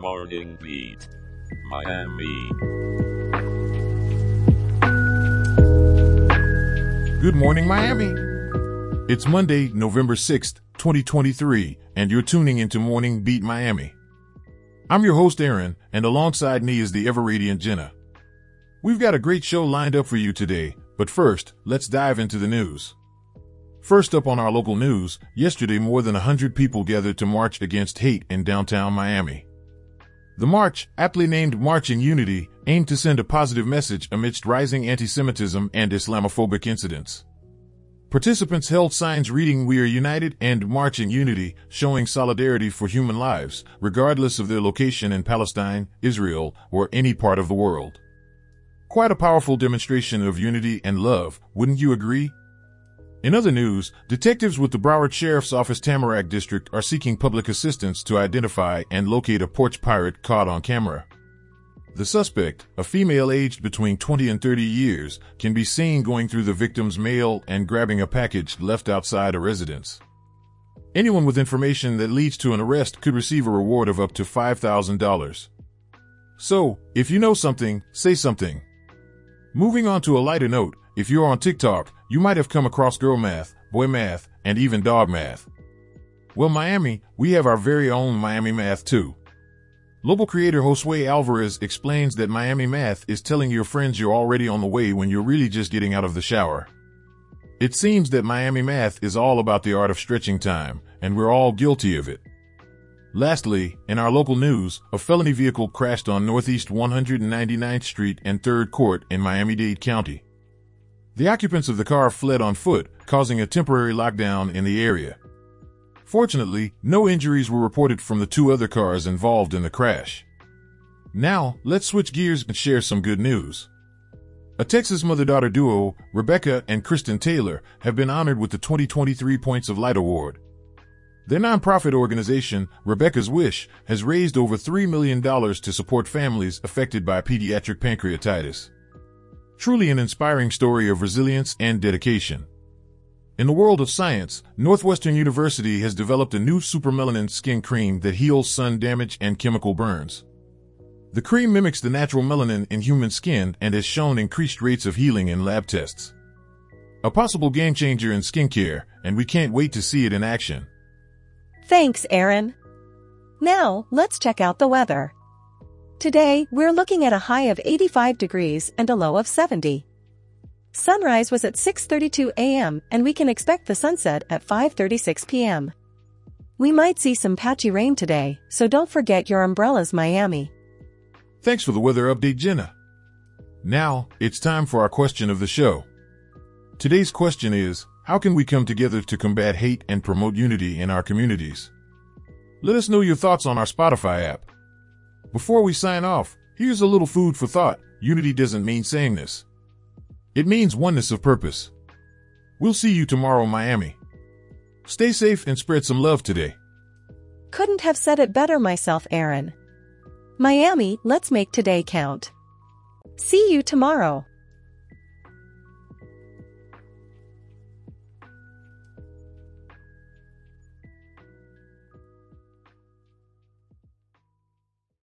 Morning Beat, Miami. Good morning, Miami. It's Monday, November 6th, 2023, and you're tuning into Morning Beat Miami. I'm your host, Aaron, and alongside me is the ever radiant Jenna. We've got a great show lined up for you today, but first, let's dive into the news. First up on our local news, yesterday more than 100 people gathered to march against hate in downtown Miami. The march, aptly named March in Unity, aimed to send a positive message amidst rising anti-Semitism and Islamophobic incidents. Participants held signs reading We are united and March in Unity, showing solidarity for human lives, regardless of their location in Palestine, Israel, or any part of the world. Quite a powerful demonstration of unity and love, wouldn't you agree? In other news, detectives with the Broward Sheriff's Office Tamarac District are seeking public assistance to identify and locate a porch pirate caught on camera. The suspect, a female aged between 20 and 30 years, can be seen going through the victim's mail and grabbing a package left outside a residence. Anyone with information that leads to an arrest could receive a reward of up to $5,000. So, if you know something, say something. Moving on to a lighter note, if you're on TikTok, you might have come across girl math, boy math, and even dog math. Well, Miami, we have our very own Miami math too. Lobo creator Josue Alvarez explains that Miami math is telling your friends you're already on the way when you're really just getting out of the shower. It seems that Miami math is all about the art of stretching time, and we're all guilty of it. Lastly, in our local news, a felony vehicle crashed on Northeast 199th Street and 3rd Court in Miami-Dade County. The occupants of the car fled on foot, causing a temporary lockdown in the area. Fortunately, no injuries were reported from the two other cars involved in the crash. Now, let's switch gears and share some good news. A Texas mother-daughter duo, Rebecca and Kristen Taylor, have been honored with the 2023 Points of Light Award. Their nonprofit organization, Rebecca's Wish, has raised over $3 million to support families affected by pediatric pancreatitis. Truly an inspiring story of resilience and dedication. In the world of science, Northwestern University has developed a new supermelanin skin cream that heals sun damage and chemical burns. The cream mimics the natural melanin in human skin and has shown increased rates of healing in lab tests. A possible game changer in skincare, and we can't wait to see it in action. Thanks, Aaron. Now, let's check out the weather. Today, we're looking at a high of 85 degrees and a low of 70. Sunrise was at 6.32 a.m. and we can expect the sunset at 5.36 p.m. We might see some patchy rain today, so don't forget your umbrellas Miami. Thanks for the weather update, Jenna. Now, it's time for our question of the show. Today's question is, how can we come together to combat hate and promote unity in our communities? Let us know your thoughts on our Spotify app. Before we sign off, here's a little food for thought. Unity doesn't mean sameness. It means oneness of purpose. We'll see you tomorrow, Miami. Stay safe and spread some love today. Couldn't have said it better myself, Aaron. Miami, let's make today count. See you tomorrow.